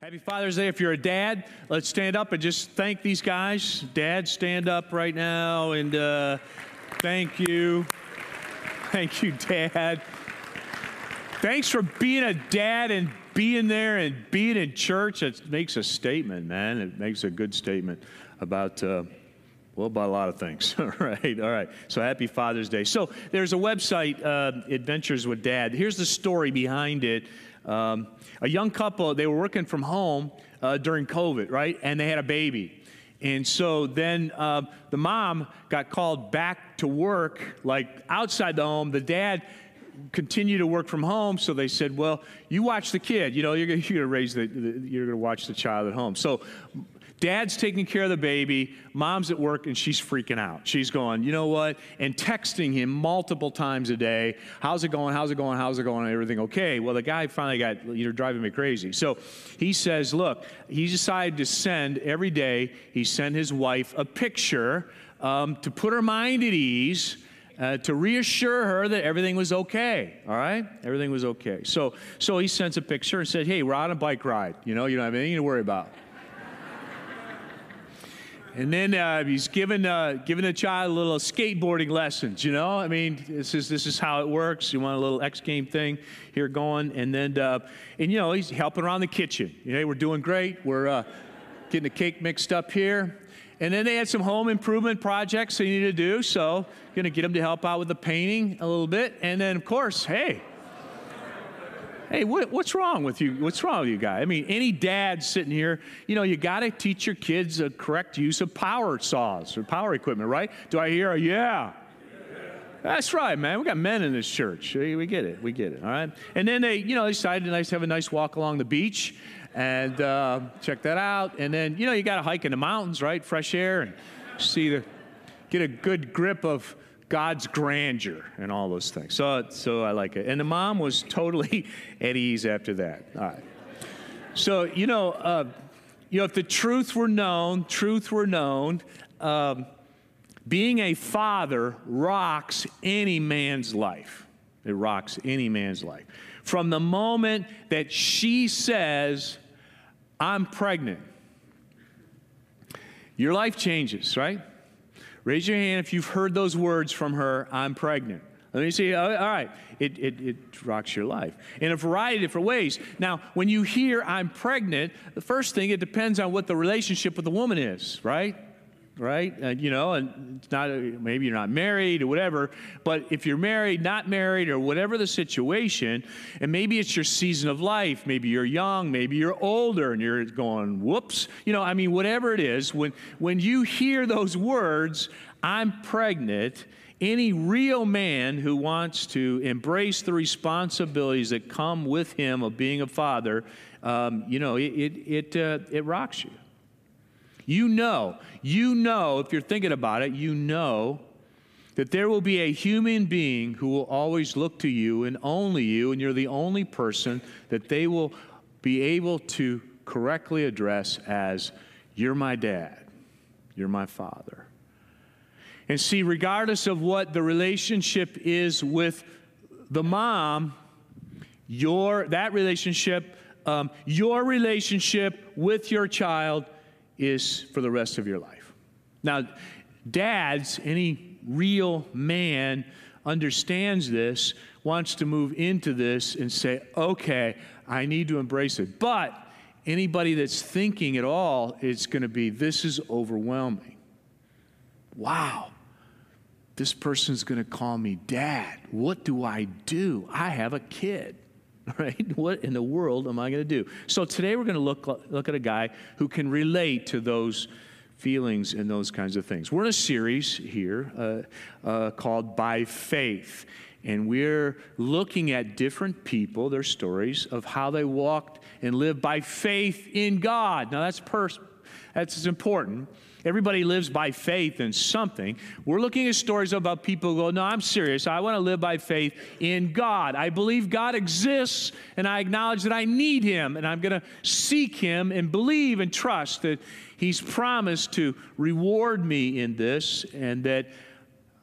Happy Father's Day. If you're a dad, let's stand up and just thank these guys. Dad, stand up right now and uh, thank you. Thank you, Dad. Thanks for being a dad and being there and being in church. It makes a statement, man. It makes a good statement about. Uh, well, about a lot of things. all right, all right. So happy Father's Day. So there's a website, uh, Adventures with Dad. Here's the story behind it. Um, a young couple, they were working from home uh, during COVID, right? And they had a baby. And so then uh, the mom got called back to work, like outside the home. The dad continued to work from home, so they said, "Well, you watch the kid. You know, you're going to raise the, the you're going to watch the child at home." So Dad's taking care of the baby, mom's at work, and she's freaking out. She's going, you know what? And texting him multiple times a day. How's it going? How's it going? How's it going? Everything okay? Well, the guy finally got, you know, driving me crazy. So he says, look, he decided to send every day, he sent his wife a picture um, to put her mind at ease. Uh, to reassure her that everything was okay. All right, everything was okay. So, so he sends a picture and said, "Hey, we're on a bike ride. You know, you don't have anything to worry about." And then uh, he's given, uh, given the child a little skateboarding lessons, you know? I mean, this is, this is how it works. You want a little X game thing here going. And then, uh, and you know, he's helping around the kitchen. You know, we're doing great. We're uh, getting the cake mixed up here. And then they had some home improvement projects they needed to do. So, to get him to help out with the painting a little bit. And then, of course, hey, Hey, what, what's wrong with you? What's wrong with you guys? I mean, any dad sitting here, you know, you got to teach your kids the correct use of power saws or power equipment, right? Do I hear a yeah? That's right, man. We got men in this church. We get it. We get it. All right. And then they, you know, they decided to nice have a nice walk along the beach and uh, check that out. And then, you know, you got to hike in the mountains, right? Fresh air and see the, get a good grip of God's grandeur and all those things. So, so I like it. And the mom was totally at ease after that. All right. So, you know, uh, you know, if the truth were known, truth were known, um, being a father rocks any man's life. It rocks any man's life. From the moment that she says, I'm pregnant, your life changes, right? Raise your hand if you've heard those words from her I'm pregnant. Let me see. All right. It, it, it rocks your life in a variety of different ways. Now, when you hear I'm pregnant, the first thing, it depends on what the relationship with the woman is, right? Right? And, you know, and it's not maybe you're not married or whatever, but if you're married, not married, or whatever the situation, and maybe it's your season of life, maybe you're young, maybe you're older, and you're going, whoops, you know, I mean, whatever it is, when when you hear those words, I'm pregnant. Any real man who wants to embrace the responsibilities that come with him of being a father, um, you know, it it it, uh, it rocks you. You know, you know, if you're thinking about it, you know that there will be a human being who will always look to you and only you, and you're the only person that they will be able to correctly address as, You're my dad, you're my father. And see, regardless of what the relationship is with the mom, your that relationship, um, your relationship with your child is for the rest of your life. Now, dads, any real man understands this, wants to move into this and say, okay, I need to embrace it. But anybody that's thinking at all, it's going to be, this is overwhelming. Wow, this person's going to call me dad. What do I do? I have a kid. right? What in the world am I going to do? So today we're going to look, look at a guy who can relate to those feelings and those kinds of things. We're in a series here uh, uh, called By Faith. And we're looking at different people, their stories of how they walked and lived by faith in God. Now, that's, pers- that's important. Everybody lives by faith in something. We're looking at stories about people who go, No, I'm serious. I want to live by faith in God. I believe God exists, and I acknowledge that I need Him, and I'm going to seek Him and believe and trust that He's promised to reward me in this, and that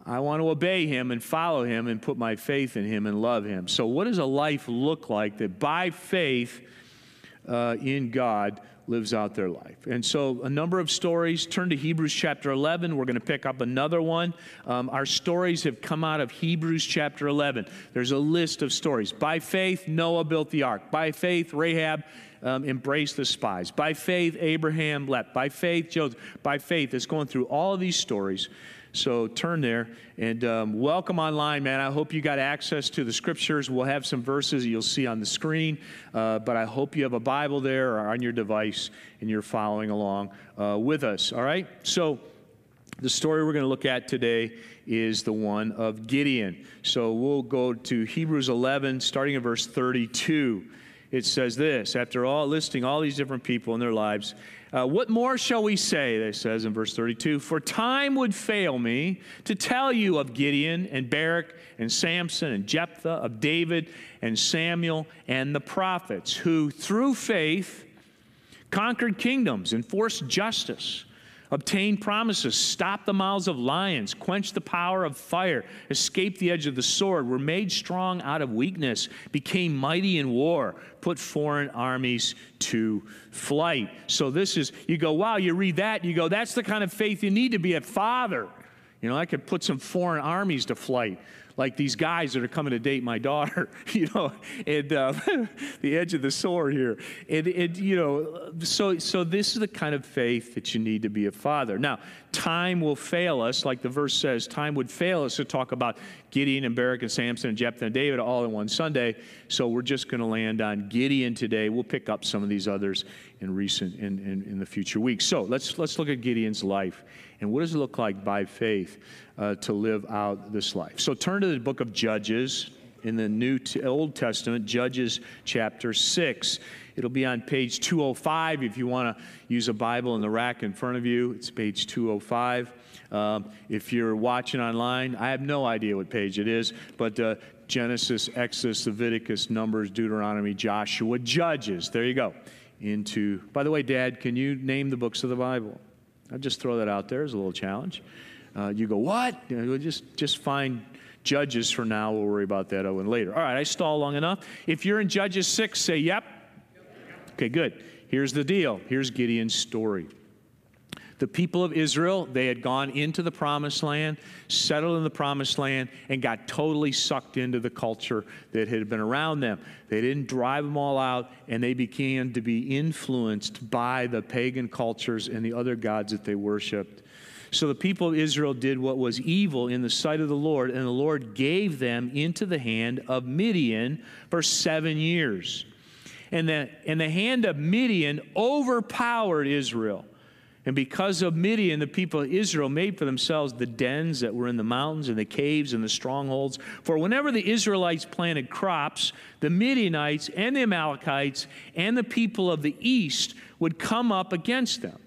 I want to obey Him and follow Him and put my faith in Him and love Him. So, what does a life look like that by faith uh, in God lives out their life. And so, a number of stories. Turn to Hebrews chapter 11. We're going to pick up another one. Um, our stories have come out of Hebrews chapter 11. There's a list of stories. By faith, Noah built the ark. By faith, Rahab um, embraced the spies. By faith, Abraham leapt. By faith, Joseph. By faith, it's going through all of these stories. So turn there and um, welcome online, man. I hope you got access to the scriptures. We'll have some verses you'll see on the screen, uh, but I hope you have a Bible there or on your device and you're following along uh, with us. All right? So the story we're going to look at today is the one of Gideon. So we'll go to Hebrews 11, starting at verse 32. It says this after all listing all these different people in their lives uh, what more shall we say, it says in verse 32? For time would fail me to tell you of Gideon and Barak and Samson and Jephthah, of David and Samuel and the prophets, who through faith conquered kingdoms, enforced justice obtained promises, stop the mouths of lions, quench the power of fire, escape the edge of the sword, were made strong out of weakness, became mighty in war, put foreign armies to flight. So this is, you go, wow, you read that, you go, that's the kind of faith you need to be a father. You know, I could put some foreign armies to flight like these guys that are coming to date my daughter, you know, and uh, the edge of the sword here. And, and, you know, so, so this is the kind of faith that you need to be a father. Now, time will fail us, like the verse says, time would fail us to talk about Gideon and Barak and Samson and Jephthah and David all in one Sunday. So we're just going to land on Gideon today. We'll pick up some of these others in recent, in, in, in the future weeks. So let's, let's look at Gideon's life. And what does it look like by faith uh, to live out this life? So turn to the book of Judges in the New T- Old Testament, Judges chapter 6. It'll be on page 205 if you want to use a Bible in the rack in front of you. It's page 205. Um, if you're watching online, I have no idea what page it is, but uh, Genesis, Exodus, Leviticus, Numbers, Deuteronomy, Joshua, Judges. There you go. Into, by the way, Dad, can you name the books of the Bible? I'll just throw that out there as a little challenge. Uh, you go, what? You know, just, just find Judges for now. We'll worry about that one later. All right, I stall long enough. If you're in Judges 6, say, yep. Okay, good. Here's the deal. Here's Gideon's story. The people of Israel, they had gone into the promised land, settled in the promised land, and got totally sucked into the culture that had been around them. They didn't drive them all out, and they began to be influenced by the pagan cultures and the other gods that they worshiped. So the people of Israel did what was evil in the sight of the Lord, and the Lord gave them into the hand of Midian for seven years. And the, and the hand of Midian overpowered Israel. And because of Midian, the people of Israel made for themselves the dens that were in the mountains and the caves and the strongholds. For whenever the Israelites planted crops, the Midianites and the Amalekites and the people of the east would come up against them.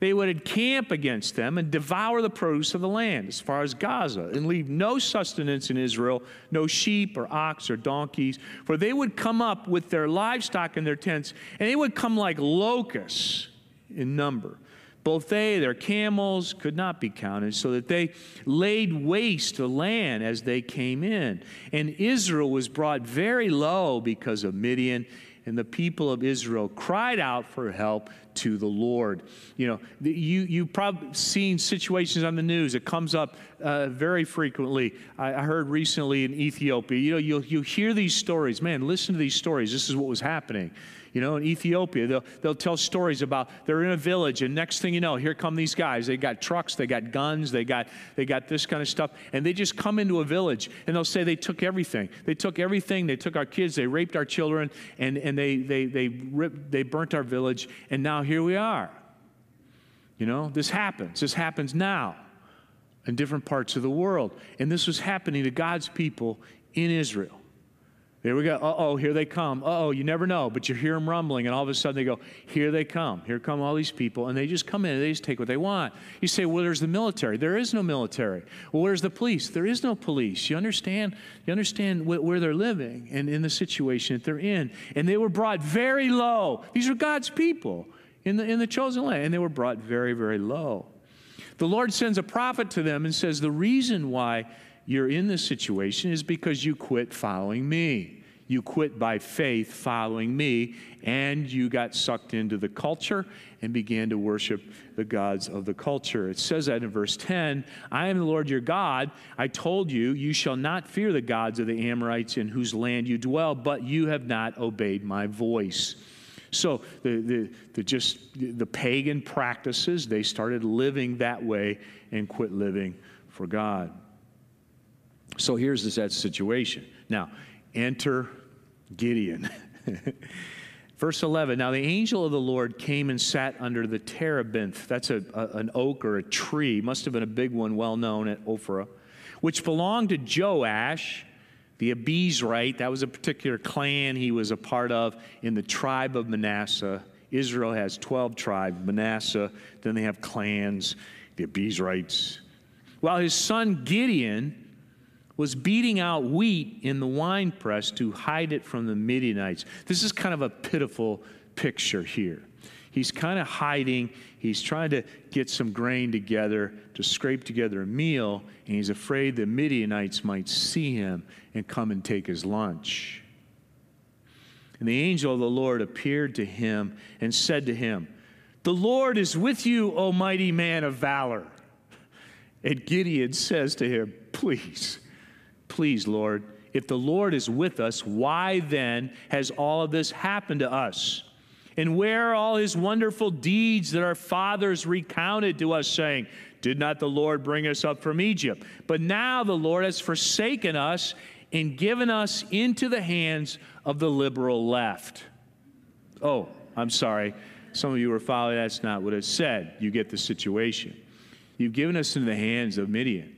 They would encamp against them and devour the produce of the land as far as Gaza and leave no sustenance in Israel, no sheep or ox or donkeys. For they would come up with their livestock in their tents, and they would come like locusts in number. Both they, their camels, could not be counted, so that they laid waste the land as they came in. And Israel was brought very low because of Midian, and the people of Israel cried out for help to the Lord. You know, you, you've probably seen situations on the news. It comes up uh, very frequently. I, I, heard recently in Ethiopia, you know, you'll, you hear these stories. Man, listen to these stories. This is what was happening. You know, in Ethiopia, they'll, they'll tell stories about they're in a village, and next thing you know, here come these guys. They got trucks, they got guns, they got, they got this kind of stuff, and they just come into a village, and they'll say they took everything. They took everything. They took our kids, they raped our children, and, and they, they, they, ripped, they burnt our village, and now here we are. You know, this happens. This happens now in different parts of the world. And this was happening to God's people in Israel. There we go. Uh oh, here they come. Uh oh, you never know, but you hear them rumbling, and all of a sudden they go, Here they come. Here come all these people, and they just come in and they just take what they want. You say, Well, there's the military. There is no military. Well, where's the police? There is no police. You understand? You understand wh- where they're living and in the situation that they're in. And they were brought very low. These are God's people in the, in the chosen land, and they were brought very, very low. The Lord sends a prophet to them and says, The reason why you're in this situation is because you quit following me. you quit by faith following me, and you got sucked into the culture and began to worship the gods of the culture. It says that in verse 10 I am the Lord your God. I told you, you shall not fear the gods of the Amorites in whose land you dwell, but you have not obeyed my voice. So the, the, the just the pagan practices, they started living that way and quit living for God. So here's this situation. Now, enter Gideon. Verse 11 Now the angel of the Lord came and sat under the terebinth. That's a, a, an oak or a tree, must have been a big one, well known at Ophrah, which belonged to Joash, the Abiezrite. That was a particular clan he was a part of in the tribe of Manasseh. Israel has 12 tribes, Manasseh, then they have clans, the Abiezrites. While his son Gideon, was beating out wheat in the winepress to hide it from the Midianites. This is kind of a pitiful picture here. He's kind of hiding, he's trying to get some grain together to scrape together a meal, and he's afraid the Midianites might see him and come and take his lunch. And the angel of the Lord appeared to him and said to him, The Lord is with you, O mighty man of valor. And Gideon says to him, Please Please, Lord, if the Lord is with us, why then has all of this happened to us? And where are all his wonderful deeds that our fathers recounted to us, saying, Did not the Lord bring us up from Egypt? But now the Lord has forsaken us and given us into the hands of the liberal left. Oh, I'm sorry. Some of you were following, that's not what it said. You get the situation. You've given us into the hands of Midian.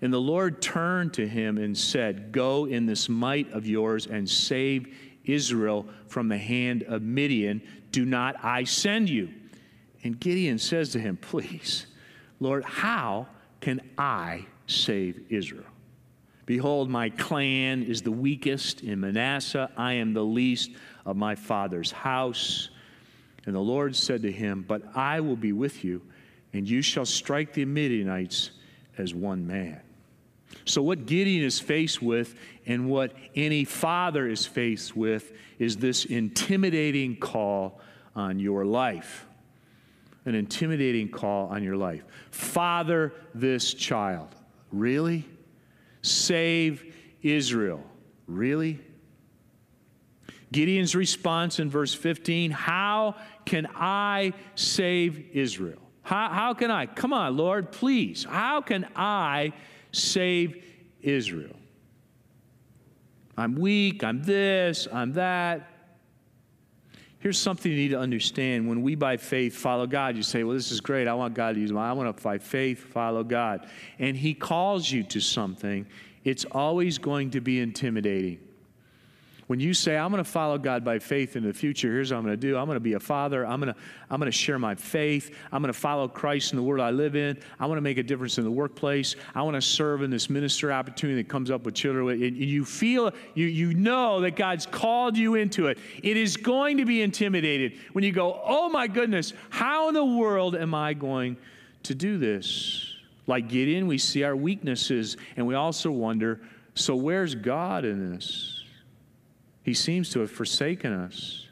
And the Lord turned to him and said, Go in this might of yours and save Israel from the hand of Midian. Do not I send you? And Gideon says to him, Please, Lord, how can I save Israel? Behold, my clan is the weakest in Manasseh. I am the least of my father's house. And the Lord said to him, But I will be with you, and you shall strike the Midianites as one man. So, what Gideon is faced with, and what any father is faced with, is this intimidating call on your life. An intimidating call on your life. Father this child. Really? Save Israel. Really? Gideon's response in verse 15 How can I save Israel? How, how can I? Come on, Lord, please. How can I save Israel. I'm weak, I'm this, I'm that. Here's something you need to understand. When we by faith follow God, you say, Well, this is great. I want God to use me. I want to by faith follow God. And He calls you to something, it's always going to be intimidating. When you say, I'm going to follow God by faith in the future, here's what I'm going to do. I'm going to be a father. I'm going to, I'm going to share my faith. I'm going to follow Christ in the world I live in. I want to make a difference in the workplace. I want to serve in this ministry opportunity that comes up with children. And you feel, you, you know that God's called you into it. It is going to be intimidated when you go, oh my goodness, how in the world am I going to do this? Like Gideon, we see our weaknesses and we also wonder, so where's God in this? He seems to have forsaken us.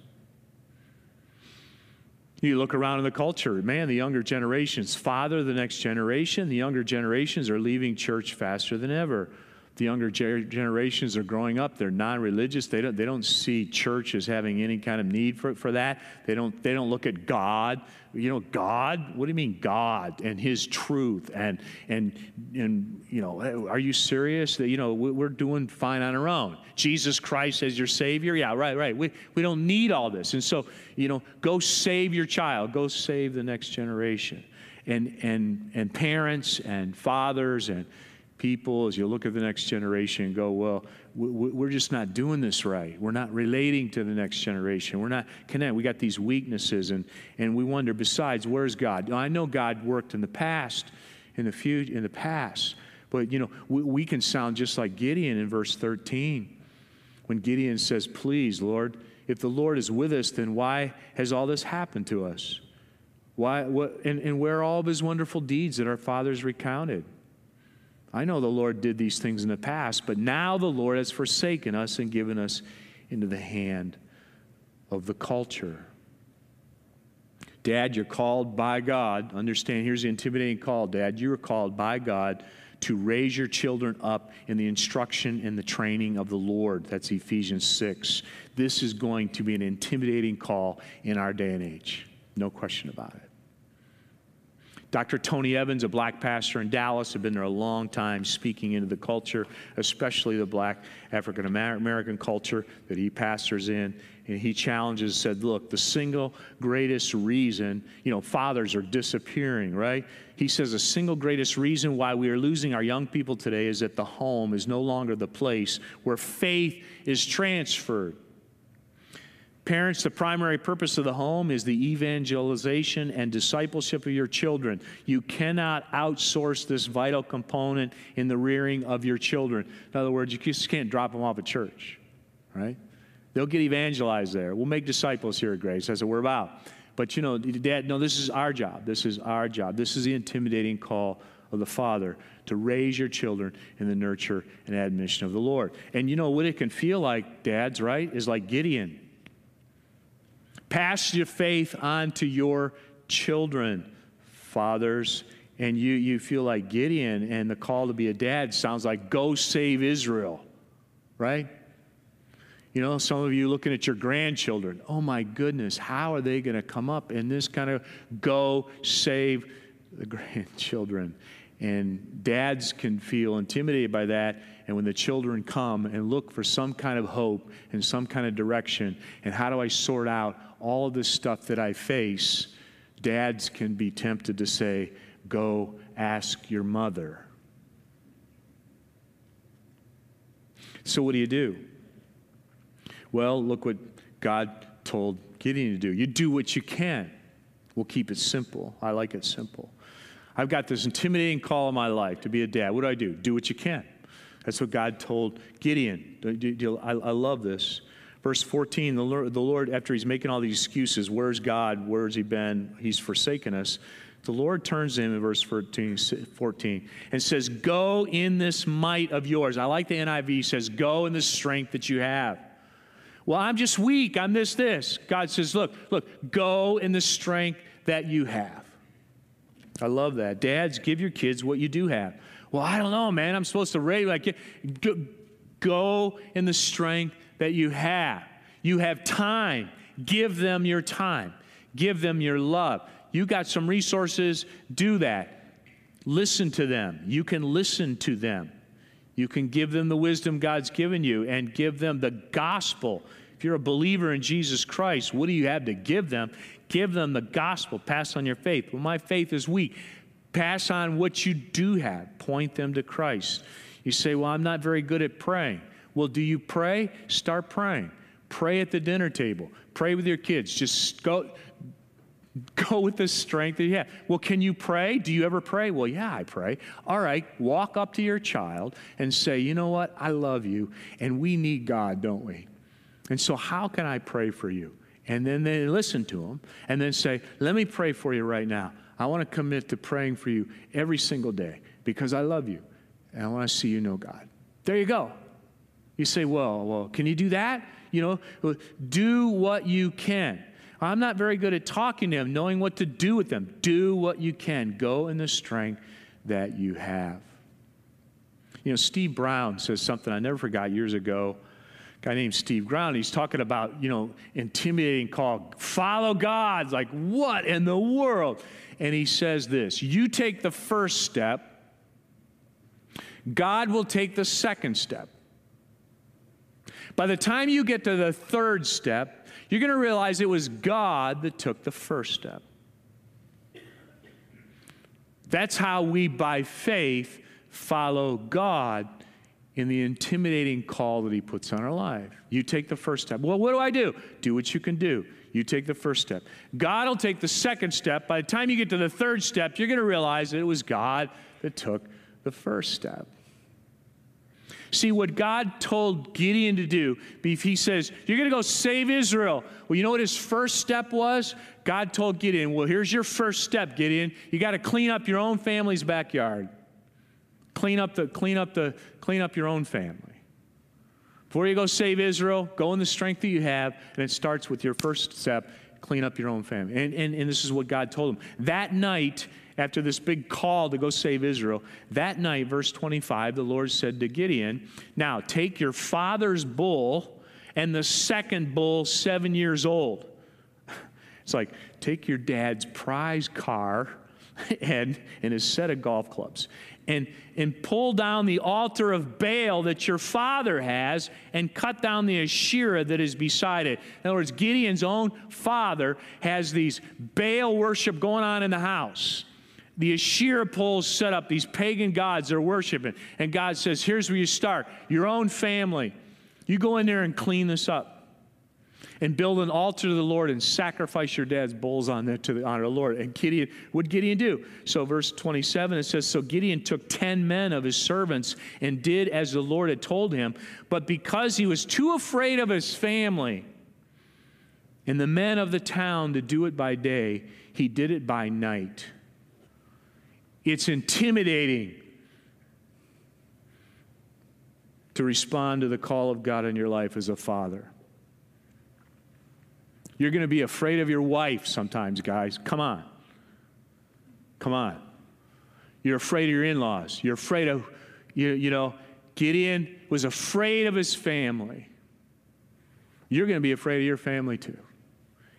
You look around in the culture, man, the younger generations father the next generation. The younger generations are leaving church faster than ever the younger generations are growing up they're non-religious they don't, they don't see church as having any kind of need for, for that. They don't, they don't look at god. You know god? What do you mean god and his truth and and and you know are you serious? That you know we're doing fine on our own. Jesus christ as your savior? Yeah right right. We, we don't need all this. And so you know go save your child. Go save the next generation. And and and parents and fathers and people as you look at the next generation go, well, we're just not doing this right. We're not relating to the next generation. We're not connected. We got these weaknesses, and, and we wonder, besides, where's God? I know God worked in the past, in the future, in the past, but you know, we, we can sound just like Gideon in verse 13. When Gideon says, Please, Lord, if the Lord is with us, then why has all this happened to us? Why, what, and, and where are all of his wonderful deeds that our fathers recounted? I know the Lord did these things in the past, but now the Lord has forsaken us and given us into the hand of the culture. Dad, you're called by God. Understand, here's the intimidating call, Dad. You are called by God to raise your children up in the instruction and the training of the Lord. That's Ephesians 6. This is going to be an intimidating call in our day and age. No question about it. Dr. Tony Evans, a black pastor in Dallas, had been there a long time speaking into the culture, especially the black African American culture that he pastors in. And he challenges, said, Look, the single greatest reason, you know, fathers are disappearing, right? He says, The single greatest reason why we are losing our young people today is that the home is no longer the place where faith is transferred. Parents, the primary purpose of the home is the evangelization and discipleship of your children. You cannot outsource this vital component in the rearing of your children. In other words, you just can't drop them off at church, right? They'll get evangelized there. We'll make disciples here at Grace. That's what we're about. But you know, Dad, no, this is our job. This is our job. This is the intimidating call of the Father to raise your children in the nurture and admonition of the Lord. And you know what it can feel like, dads, right? Is like Gideon. Pass your faith on to your children, fathers. And you, you feel like Gideon, and the call to be a dad sounds like go save Israel, right? You know, some of you looking at your grandchildren, oh my goodness, how are they going to come up in this kind of go save the grandchildren? And dads can feel intimidated by that. And when the children come and look for some kind of hope and some kind of direction, and how do I sort out all of this stuff that I face, dads can be tempted to say, Go ask your mother. So, what do you do? Well, look what God told Gideon to do. You do what you can. We'll keep it simple. I like it simple. I've got this intimidating call in my life to be a dad. What do I do? Do what you can. That's what God told Gideon. I, love this. Verse 14, the Lord, the Lord, after he's making all these excuses, where's God? Where's he been? He's forsaken us. The Lord turns to him in verse 14, 14 and says, Go in this might of yours. I like the NIV says, Go in the strength that you have. Well, I'm just weak. I'm this, this. God says, Look, look, go in the strength that you have. I love that. Dads, give your kids what you do have. Well, I don't know, man. I'm supposed to raise like go in the strength that you have. You have time. Give them your time. Give them your love. You got some resources, do that. Listen to them. You can listen to them. You can give them the wisdom God's given you and give them the gospel. If you're a believer in Jesus Christ, what do you have to give them? Give them the gospel. Pass on your faith. Well, my faith is weak. Pass on what you do have. Point them to Christ. You say, Well, I'm not very good at praying. Well, do you pray? Start praying. Pray at the dinner table. Pray with your kids. Just go, go with the strength that you have. Well, can you pray? Do you ever pray? Well, yeah, I pray. All right, walk up to your child and say, you know what? I love you, and we need God, don't we? And so, how can I pray for you? And then they listen to them and then say, Let me pray for you right now. I want to commit to praying for you every single day because I love you and I want to see you know God. There you go. You say, Well, well, can you do that? You know, do what you can. I'm not very good at talking to them, knowing what to do with them. Do what you can. Go in the strength that you have. You know, Steve Brown says something I never forgot years ago guy named Steve Brown. He's talking about, you know, intimidating call, follow God. like, what in the world? And he says this You take the first step, God will take the second step. By the time you get to the third step, you're going to realize it was God that took the first step. That's how we, by faith, follow God in the intimidating call that He puts on our life. You take the first step. Well, what do I do? Do what you can do. You take the first step. God will take the second step. By the time you get to the third step, you're going to realize that it was God that took the first step. See, what God told Gideon to do, if he says, You're going to go save Israel. Well, you know what his first step was? God told Gideon, Well, here's your first step, Gideon. You got to clean up your own family's backyard. Clean up the, clean up the, clean up your own family. Before you go save Israel, go in the strength that you have, and it starts with your first step clean up your own family. And, and, and this is what God told him. That night, after this big call to go save Israel, that night, verse 25, the Lord said to Gideon, Now take your father's bull and the second bull, seven years old. It's like, take your dad's prize car and, and his set of golf clubs and, and pull down the altar of Baal that your father has and cut down the Asherah that is beside it. In other words, Gideon's own father has these Baal worship going on in the house. The Asherah poles set up, these pagan gods they're worshiping. And God says, Here's where you start your own family. You go in there and clean this up and build an altar to the Lord and sacrifice your dad's bulls on there to the honor of the Lord. And Gideon, what Gideon do? So, verse 27, it says, So Gideon took 10 men of his servants and did as the Lord had told him. But because he was too afraid of his family and the men of the town to do it by day, he did it by night. It's intimidating to respond to the call of God in your life as a father. You're going to be afraid of your wife sometimes, guys. Come on. Come on. You're afraid of your in laws. You're afraid of, you, you know, Gideon was afraid of his family. You're going to be afraid of your family too.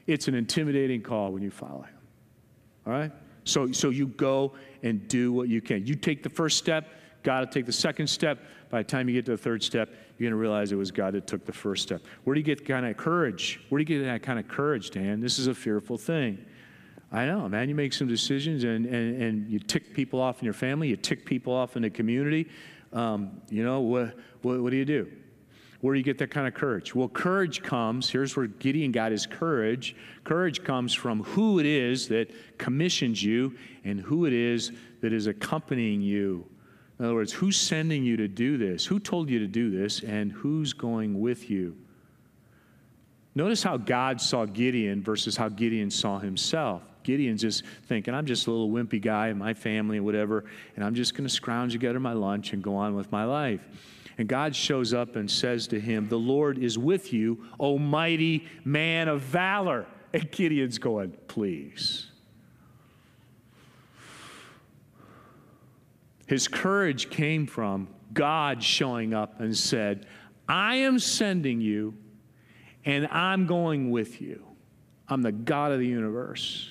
It's an intimidating call when you follow him. All right? So, so you go and do what you can. You take the first step, God will take the second step. By the time you get to the third step, you're going to realize it was God that took the first step. Where do you get that kind of courage? Where do you get that kind of courage, Dan? This is a fearful thing. I know, man. You make some decisions and, and, and you tick people off in your family, you tick people off in the community. Um, you know, what, what, what do you do? Where do you get that kind of courage? Well, courage comes, here's where Gideon got his courage. Courage comes from who it is that commissions you and who it is that is accompanying you in other words, who's sending you to do this? Who told you to do this? And who's going with you? Notice how God saw Gideon versus how Gideon saw himself. Gideon's just thinking, I'm just a little wimpy guy and my family and whatever, and I'm just going to scrounge together my lunch and go on with my life. And God shows up and says to him, The Lord is with you, O mighty man of valor. And Gideon's going, Please. His courage came from God showing up and said, I am sending you and I'm going with you. I'm the God of the universe.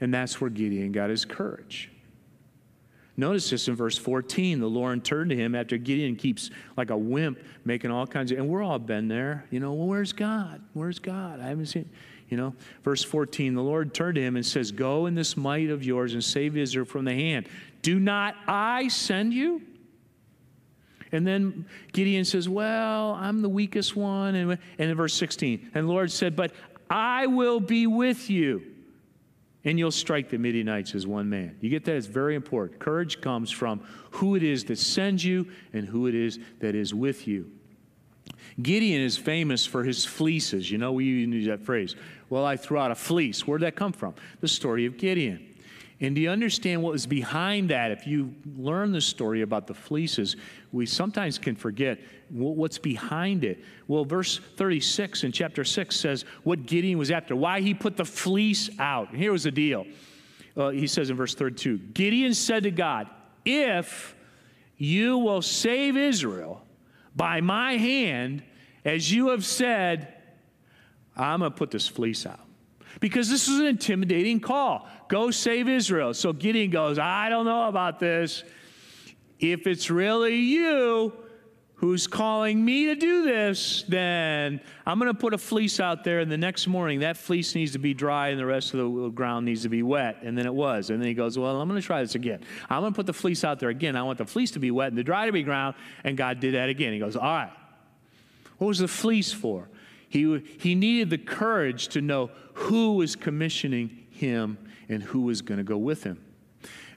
And that's where Gideon got his courage. Notice this in verse 14. The Lord turned to him after Gideon keeps like a wimp making all kinds of, and we're all been there. You know, well, where's God? Where's God? I haven't seen, you know. Verse 14, the Lord turned to him and says, Go in this might of yours and save Israel from the hand. Do not I send you? And then Gideon says, Well, I'm the weakest one. And, and in verse 16, and the Lord said, But I will be with you, and you'll strike the Midianites as one man. You get that? It's very important. Courage comes from who it is that sends you and who it is that is with you. Gideon is famous for his fleeces. You know, we use that phrase. Well, I threw out a fleece. Where'd that come from? The story of Gideon. And do you understand what was behind that? If you learn the story about the fleeces, we sometimes can forget what's behind it. Well, verse 36 in chapter 6 says what Gideon was after, why he put the fleece out. And here was the deal. Uh, he says in verse 32 Gideon said to God, If you will save Israel by my hand, as you have said, I'm going to put this fleece out. Because this is an intimidating call. Go save Israel. So Gideon goes, I don't know about this. If it's really you who's calling me to do this, then I'm going to put a fleece out there, and the next morning that fleece needs to be dry and the rest of the ground needs to be wet. And then it was. And then he goes, Well, I'm going to try this again. I'm going to put the fleece out there again. I want the fleece to be wet and the dry to be ground. And God did that again. He goes, All right. What was the fleece for? He, he needed the courage to know who was commissioning him and who was going to go with him.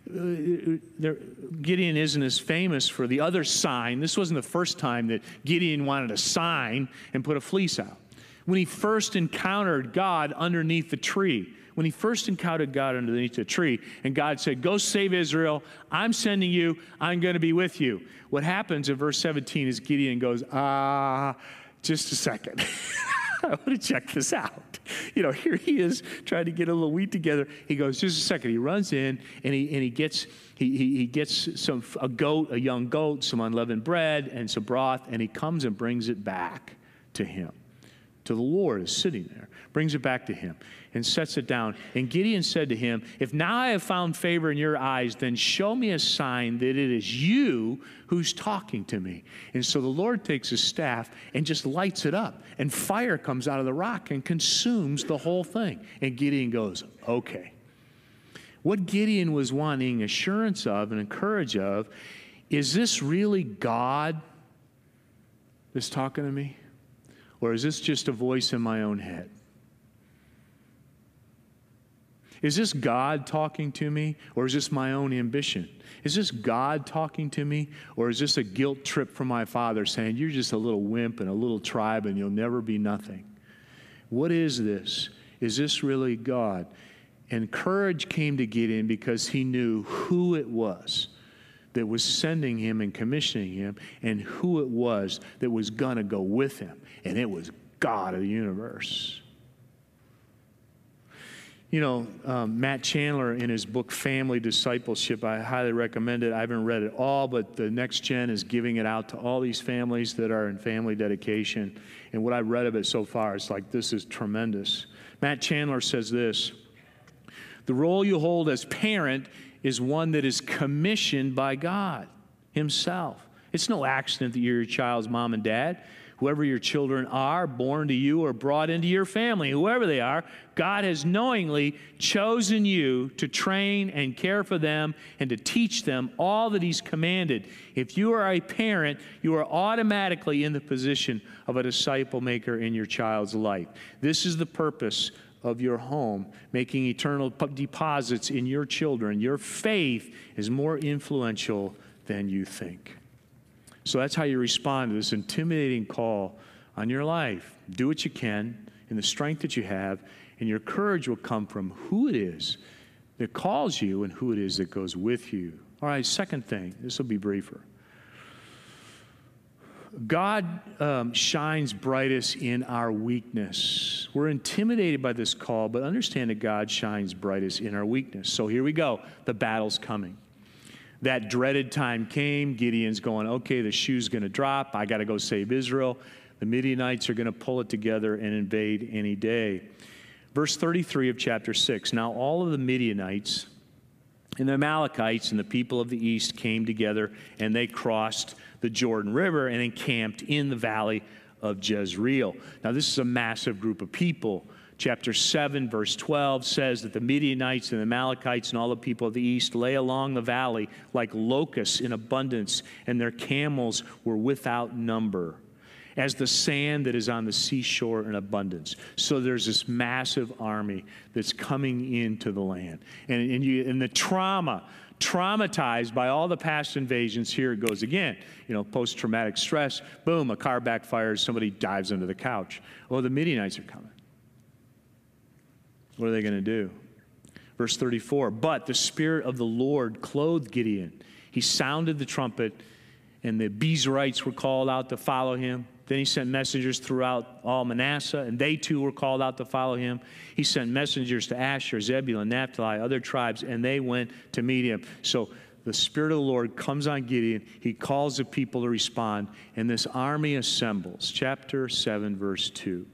Uh, there, Gideon isn't as famous for the other sign. This wasn't the first time that Gideon wanted a sign and put a fleece out. When he first encountered God underneath the tree, when he first encountered God underneath the tree, and God said, Go save Israel. I'm sending you. I'm going to be with you. What happens in verse 17 is Gideon goes, Ah, just a second. I want to check this out. You know, here he is trying to get a little wheat together. He goes, just a second. He runs in and he, and he gets he, he, he gets some a goat, a young goat, some unleavened bread, and some broth, and he comes and brings it back to him. To the Lord is sitting there, brings it back to him and sets it down. And Gideon said to him, If now I have found favor in your eyes, then show me a sign that it is you who's talking to me. And so the Lord takes his staff and just lights it up, and fire comes out of the rock and consumes the whole thing. And Gideon goes, Okay. What Gideon was wanting assurance of and encourage of is this really God that's talking to me? Or is this just a voice in my own head? Is this God talking to me, or is this my own ambition? Is this God talking to me, or is this a guilt trip from my father saying, You're just a little wimp and a little tribe and you'll never be nothing? What is this? Is this really God? And courage came to Gideon because he knew who it was that was sending him and commissioning him and who it was that was going to go with him. And it was God of the universe. You know, um, Matt Chandler in his book Family Discipleship, I highly recommend it. I haven't read it all, but the next gen is giving it out to all these families that are in family dedication. And what I've read of it so far it's like, this is tremendous. Matt Chandler says this The role you hold as parent is one that is commissioned by God Himself. It's no accident that you're your child's mom and dad whoever your children are, born to you or brought into your family, whoever they are, God has knowingly chosen you to train and care for them and to teach them all that He's commanded. If you are a parent, you are automatically in the position of a disciple maker in your child's life. This is the purpose of your home, making eternal deposits in your children. Your faith is more influential than you think. So that's how you respond to this intimidating call on your life. Do what you can in the strength that you have, and your courage will come from who it is that calls you and who it is that goes with you. All right, second thing, this will be briefer. God um, shines brightest in our weakness. We're intimidated by this call, but understand that God shines brightest in our weakness. So here we go. The battle's coming that dreaded time came. Gideon's going, okay, the shoe's going to drop. I got to go save Israel. The Midianites are going to pull it together and invade any day. Verse 33 of chapter 6 Now all of the Midianites and the Amalekites and the people of the east came together and they crossed the Jordan River and encamped in the valley of Jezreel. Now, this is a massive group of people. Chapter 7, verse 12 says that the Midianites and the Amalekites and all the people of the east lay along the valley like locusts in abundance, and their camels were without number, as the sand that is on the seashore in abundance. So there's this massive army that's coming into the land. And, and, you, and the trauma, traumatized by all the past invasions, here it goes again. You know, post traumatic stress, boom, a car backfires, somebody dives under the couch. Oh, the Midianites are coming. What are they going to do? Verse 34 But the Spirit of the Lord clothed Gideon. He sounded the trumpet, and the Abiezrites were called out to follow him. Then he sent messengers throughout all Manasseh, and they too were called out to follow him. He sent messengers to Asher, Zebulun, Naphtali, other tribes, and they went to meet him. So the Spirit of the Lord comes on Gideon. He calls the people to respond, and this army assembles. Chapter 7, verse 2.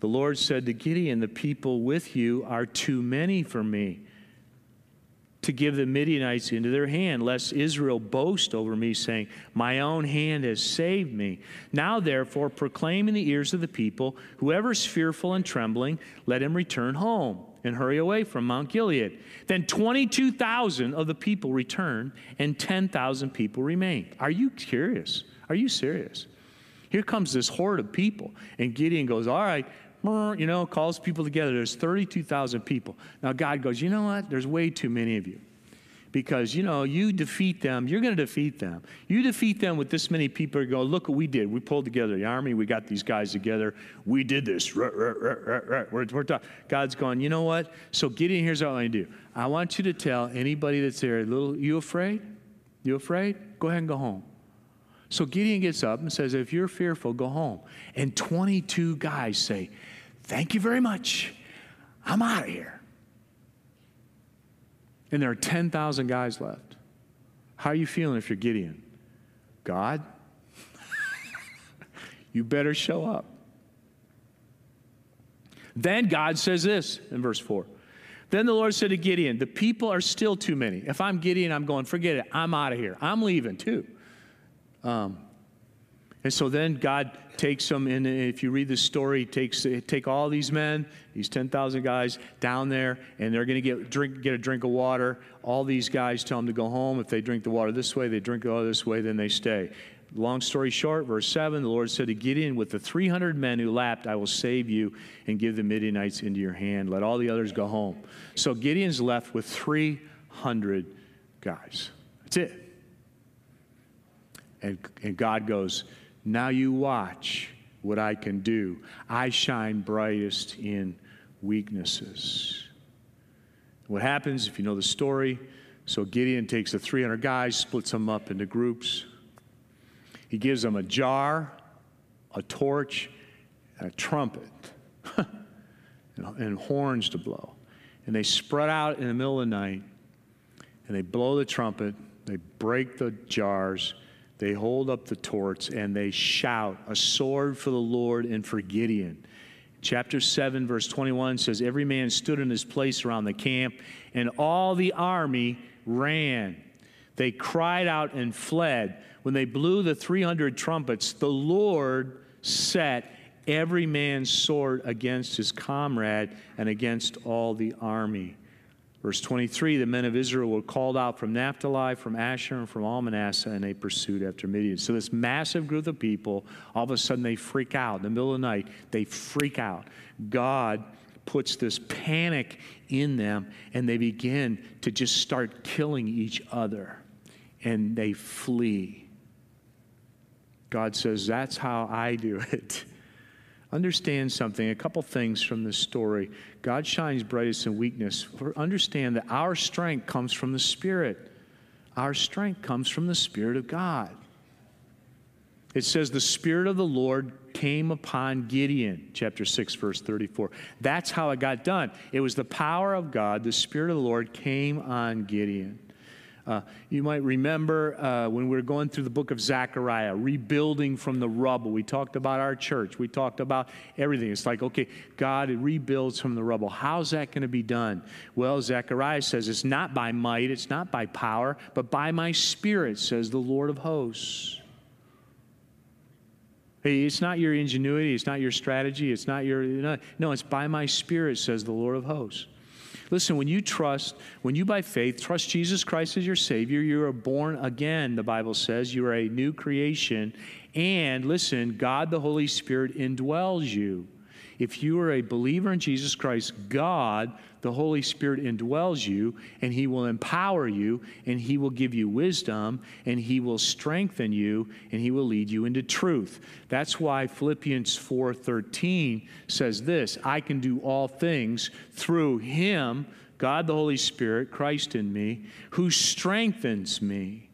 The Lord said to Gideon, The people with you are too many for me to give the Midianites into their hand, lest Israel boast over me, saying, My own hand has saved me. Now, therefore, proclaim in the ears of the people, Whoever is fearful and trembling, let him return home and hurry away from Mount Gilead. Then 22,000 of the people returned, and 10,000 people remained. Are you curious? Are you serious? Here comes this horde of people, and Gideon goes, All right, you know, calls people together. There's 32,000 people. Now God goes, you know what? There's way too many of you. because, you know, you defeat them, you're going to defeat them. You defeat them with this many people, go, look what we did. We pulled together the army, we got these guys together, we did this. We're, we're God's going, you know what? So Gideon, here's what I want to do. I want you to tell anybody that's there, little, you afraid? You afraid? Go ahead and go home. So Gideon gets up and says, If you're fearful, go home. And 22 guys say, Thank you very much. I'm out of here. And there are 10,000 guys left. How are you feeling if you're Gideon? God, you better show up. Then God says this in verse 4. Then the Lord said to Gideon, The people are still too many. If I'm Gideon, I'm going, forget it. I'm out of here. I'm leaving too. Um, and so then God takes them, and if you read the story, takes take all these men, these 10,000 guys down there, and they're going to get drink get a drink of water. All these guys tell them to go home. If they drink the water this way, they drink it all this way, then they stay. Long story short, verse 7, the Lord said to Gideon, With the 300 men who lapped, I will save you and give the Midianites into your hand. Let all the others go home. So Gideon's left with 300 guys. That's it. And, and God goes, Now you watch what I can do. I shine brightest in weaknesses. What happens, if you know the story, so Gideon takes the 300 guys, splits them up into groups. He gives them a jar, a torch, a trumpet, and horns to blow. And they spread out in the middle of the night, and they blow the trumpet, they break the jars, they hold up the torch and they shout, A sword for the Lord and for Gideon. Chapter 7, verse 21 says, Every man stood in his place around the camp, and all the army ran. They cried out and fled. When they blew the 300 trumpets, the Lord set every man's sword against his comrade and against all the army. Verse 23 the men of Israel were called out from Naphtali, from Asher, and from all Manasseh, and they pursued after Midian. So, this massive group of people, all of a sudden, they freak out. In the middle of the night, they freak out. God puts this panic in them, and they begin to just start killing each other, and they flee. God says, That's how I do it. Understand something, a couple things from this story. God shines brightest in weakness. Understand that our strength comes from the Spirit. Our strength comes from the Spirit of God. It says, The Spirit of the Lord came upon Gideon, chapter 6, verse 34. That's how it got done. It was the power of God, the Spirit of the Lord came on Gideon. Uh, you might remember uh, when we were going through the book of Zechariah, rebuilding from the rubble. We talked about our church. We talked about everything. It's like, okay, God rebuilds from the rubble. How's that going to be done? Well, Zechariah says it's not by might, it's not by power, but by my spirit, says the Lord of hosts. It's not your ingenuity, it's not your strategy, it's not your. No, it's by my spirit, says the Lord of hosts. Listen, when you trust, when you by faith trust Jesus Christ as your Savior, you are born again, the Bible says. You are a new creation. And listen, God the Holy Spirit indwells you. If you are a believer in Jesus Christ, God, the Holy Spirit, indwells you and He will empower you and He will give you wisdom and He will strengthen you and He will lead you into truth. That's why Philippians 4:13 says this, I can do all things through Him, God the Holy Spirit, Christ in me, who strengthens me.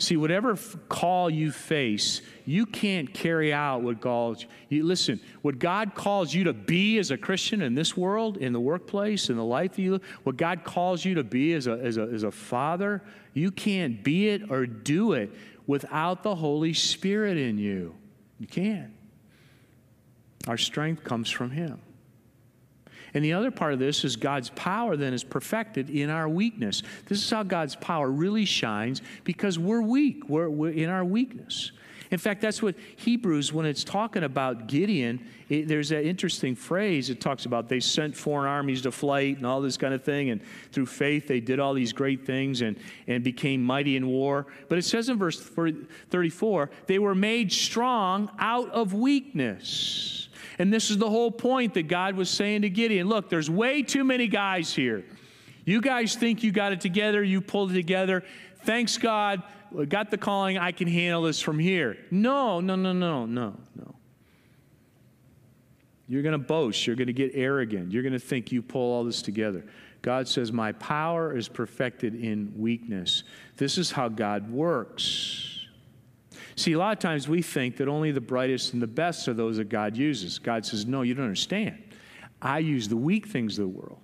See, whatever call you face, you can't carry out what God, you, listen, what God calls you to be as a Christian in this world, in the workplace, in the life you what God calls you to be as a, as a, as a father, you can't be it or do it without the Holy Spirit in you. You can't. Our strength comes from Him. And the other part of this is God's power then is perfected in our weakness. This is how God's power really shines because we're weak. We're, we're in our weakness. In fact, that's what Hebrews, when it's talking about Gideon, it, there's that interesting phrase. It talks about they sent foreign armies to flight and all this kind of thing. And through faith, they did all these great things and, and became mighty in war. But it says in verse 34 they were made strong out of weakness. And this is the whole point that God was saying to Gideon look, there's way too many guys here. You guys think you got it together, you pulled it together. Thanks God, got the calling, I can handle this from here. No, no, no, no, no, no. You're going to boast. You're going to get arrogant. You're going to think you pull all this together. God says, My power is perfected in weakness. This is how God works. See, a lot of times we think that only the brightest and the best are those that God uses. God says, No, you don't understand. I use the weak things of the world.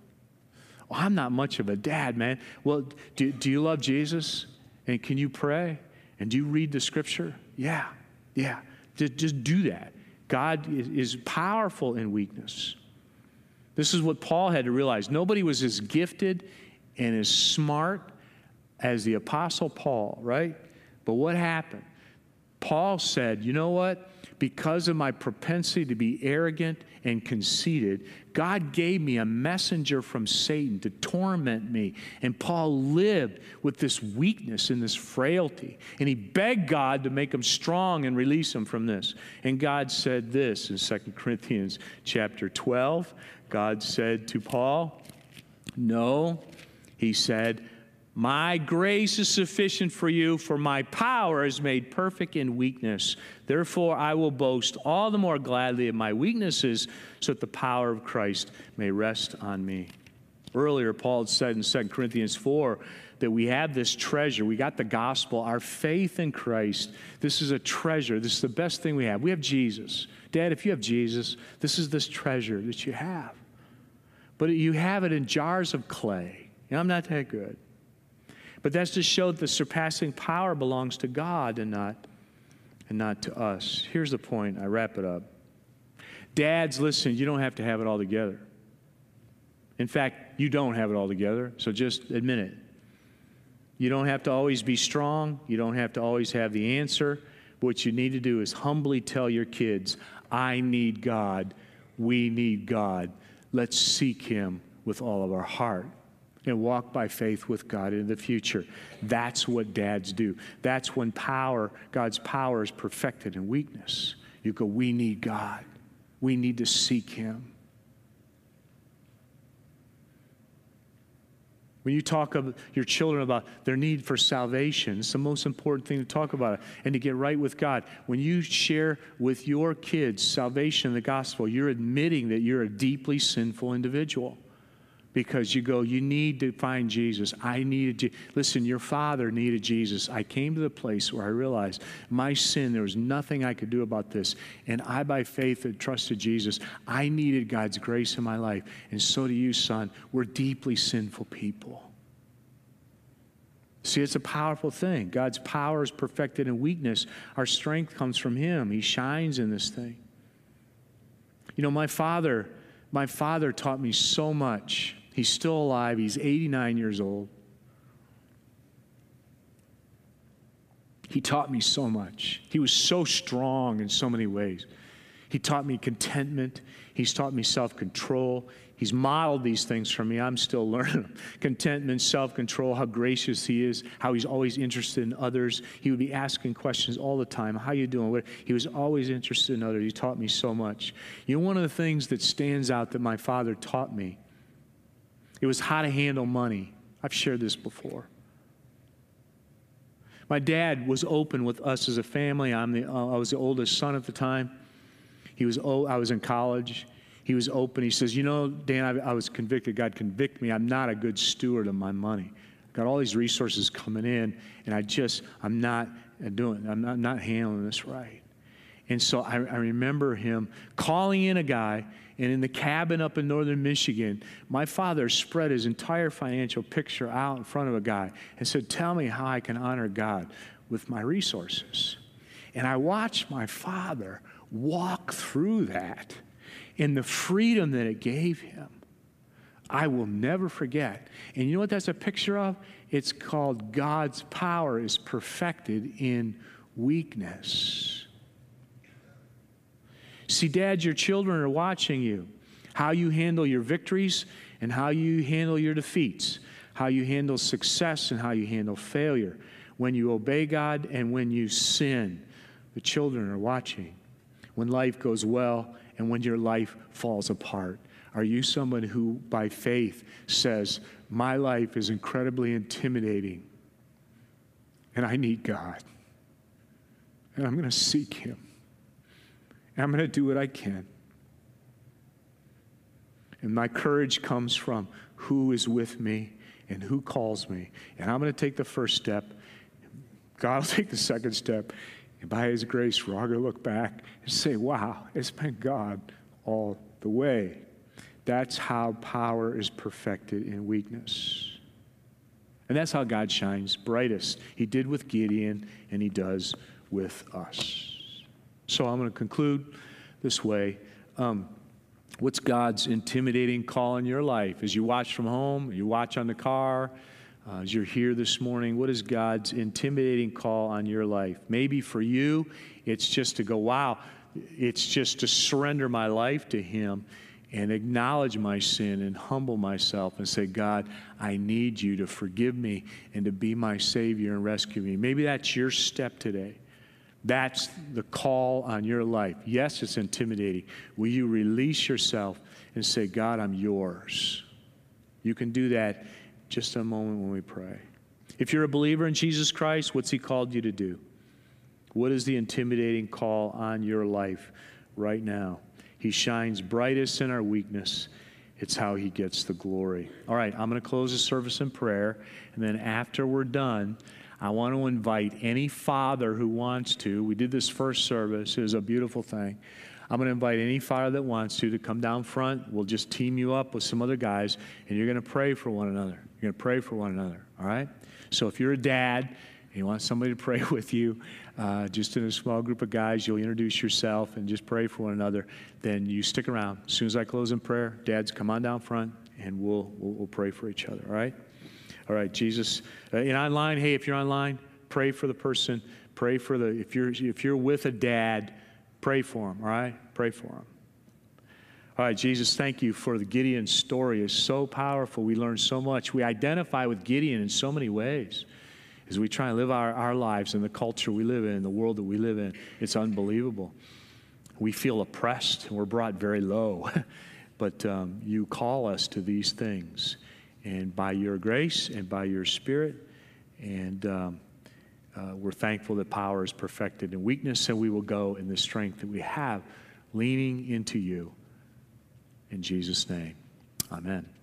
Oh, I'm not much of a dad, man. Well, do, do you love Jesus? And can you pray? And do you read the scripture? Yeah, yeah. Just, just do that. God is, is powerful in weakness. This is what Paul had to realize. Nobody was as gifted and as smart as the Apostle Paul, right? But what happened? Paul said, You know what? Because of my propensity to be arrogant and conceited, God gave me a messenger from Satan to torment me. And Paul lived with this weakness and this frailty. And he begged God to make him strong and release him from this. And God said this in 2 Corinthians chapter 12. God said to Paul, No, he said, my grace is sufficient for you, for my power is made perfect in weakness. Therefore, I will boast all the more gladly of my weaknesses, so that the power of Christ may rest on me. Earlier, Paul said in 2 Corinthians 4 that we have this treasure. We got the gospel, our faith in Christ. This is a treasure. This is the best thing we have. We have Jesus. Dad, if you have Jesus, this is this treasure that you have. But you have it in jars of clay. I'm not that good. But that's to show that the surpassing power belongs to God and not, and not to us. Here's the point. I wrap it up. Dads, listen, you don't have to have it all together. In fact, you don't have it all together, so just admit it. You don't have to always be strong. You don't have to always have the answer. What you need to do is humbly tell your kids, I need God. We need God. Let's seek Him with all of our heart and walk by faith with God in the future. That's what dads do. That's when power, God's power, is perfected in weakness. You go, we need God. We need to seek Him. When you talk of your children about their need for salvation, it's the most important thing to talk about and to get right with God. When you share with your kids salvation in the gospel, you're admitting that you're a deeply sinful individual because you go, you need to find Jesus. I needed to. Listen, your father needed Jesus. I came to the place where I realized my sin, there was nothing I could do about this. And I, by faith, had trusted Jesus. I needed God's grace in my life. And so do you, son. We're deeply sinful people. See, it's a powerful thing. God's power is perfected in weakness. Our strength comes from Him. He shines in this thing. You know, my father, my father taught me so much. He's still alive. He's 89 years old. He taught me so much. He was so strong in so many ways. He taught me contentment. He's taught me self control. He's modeled these things for me. I'm still learning. Contentment, self control, how gracious he is, how he's always interested in others. He would be asking questions all the time. How you doing? What? He was always interested in others. He taught me so much. You know, one of the things that stands out that my father taught me it was how to handle money. I've shared this before. My dad was open with us as a family. I'm the, uh, I was the oldest son at the time. He was old, I was in college. He was open. He says, You know, Dan, I, I was convicted. God convicted me. I'm not a good steward of my money. I've got all these resources coming in, and I just, I'm not doing, I'm not, not handling this right. And so I, I remember him calling in a guy and in the cabin up in northern Michigan, my father spread his entire financial picture out in front of a guy and said, Tell me how I can honor God with my resources. And I watched my father walk through that in the freedom that it gave him. I will never forget. And you know what that's a picture of? It's called God's power is perfected in weakness. See, Dad, your children are watching you. How you handle your victories and how you handle your defeats, how you handle success and how you handle failure. When you obey God and when you sin, the children are watching. When life goes well and when your life falls apart? Are you someone who, by faith, says, My life is incredibly intimidating, and I need God, and I'm going to seek Him, I'm going to do what I can? And my courage comes from who is with me and who calls me. And I'm going to take the first step. God will take the second step. And by His grace, we're all going to look back and say, wow, it's been God all the way. That's how power is perfected in weakness. And that's how God shines brightest. He did with Gideon, and He does with us. So I'm going to conclude this way. Um, what's God's intimidating call in your life? As you watch from home, you watch on the car, uh, as you're here this morning, what is God's intimidating call on your life? Maybe for you, it's just to go, wow, it's just to surrender my life to Him and acknowledge my sin and humble myself and say, God, I need you to forgive me and to be my Savior and rescue me. Maybe that's your step today. That's the call on your life. Yes, it's intimidating. Will you release yourself and say, God, I'm yours? You can do that just a moment when we pray. If you're a believer in Jesus Christ, what's He called you to do? What is the intimidating call on your life right now? He shines brightest in our weakness. It's how He gets the glory. All right, I'm going to close the service in prayer. And then after we're done, I want to invite any father who wants to. We did this first service, it was a beautiful thing. I'm going to invite any father that wants to to come down front. We'll just team you up with some other guys, and you're going to pray for one another. You're going to pray for one another, all right? So if you're a dad and you want somebody to pray with you, uh, just in a small group of guys, you'll introduce yourself and just pray for one another. Then you stick around. As soon as I close in prayer, dads, come on down front, and we'll, we'll, we'll pray for each other, all right? All right, Jesus. Uh, and online, hey, if you're online, pray for the person. Pray for the, if you're, if you're with a dad, pray for him, all right? Pray for him. All right, Jesus, thank you for the Gideon story. It's so powerful. We learn so much. We identify with Gideon in so many ways as we try and live our, our lives in the culture we live in, the world that we live in. It's unbelievable. We feel oppressed and we're brought very low. but um, you call us to these things and by your grace and by your spirit. And um, uh, we're thankful that power is perfected in weakness, and we will go in the strength that we have, leaning into you. In Jesus' name, amen.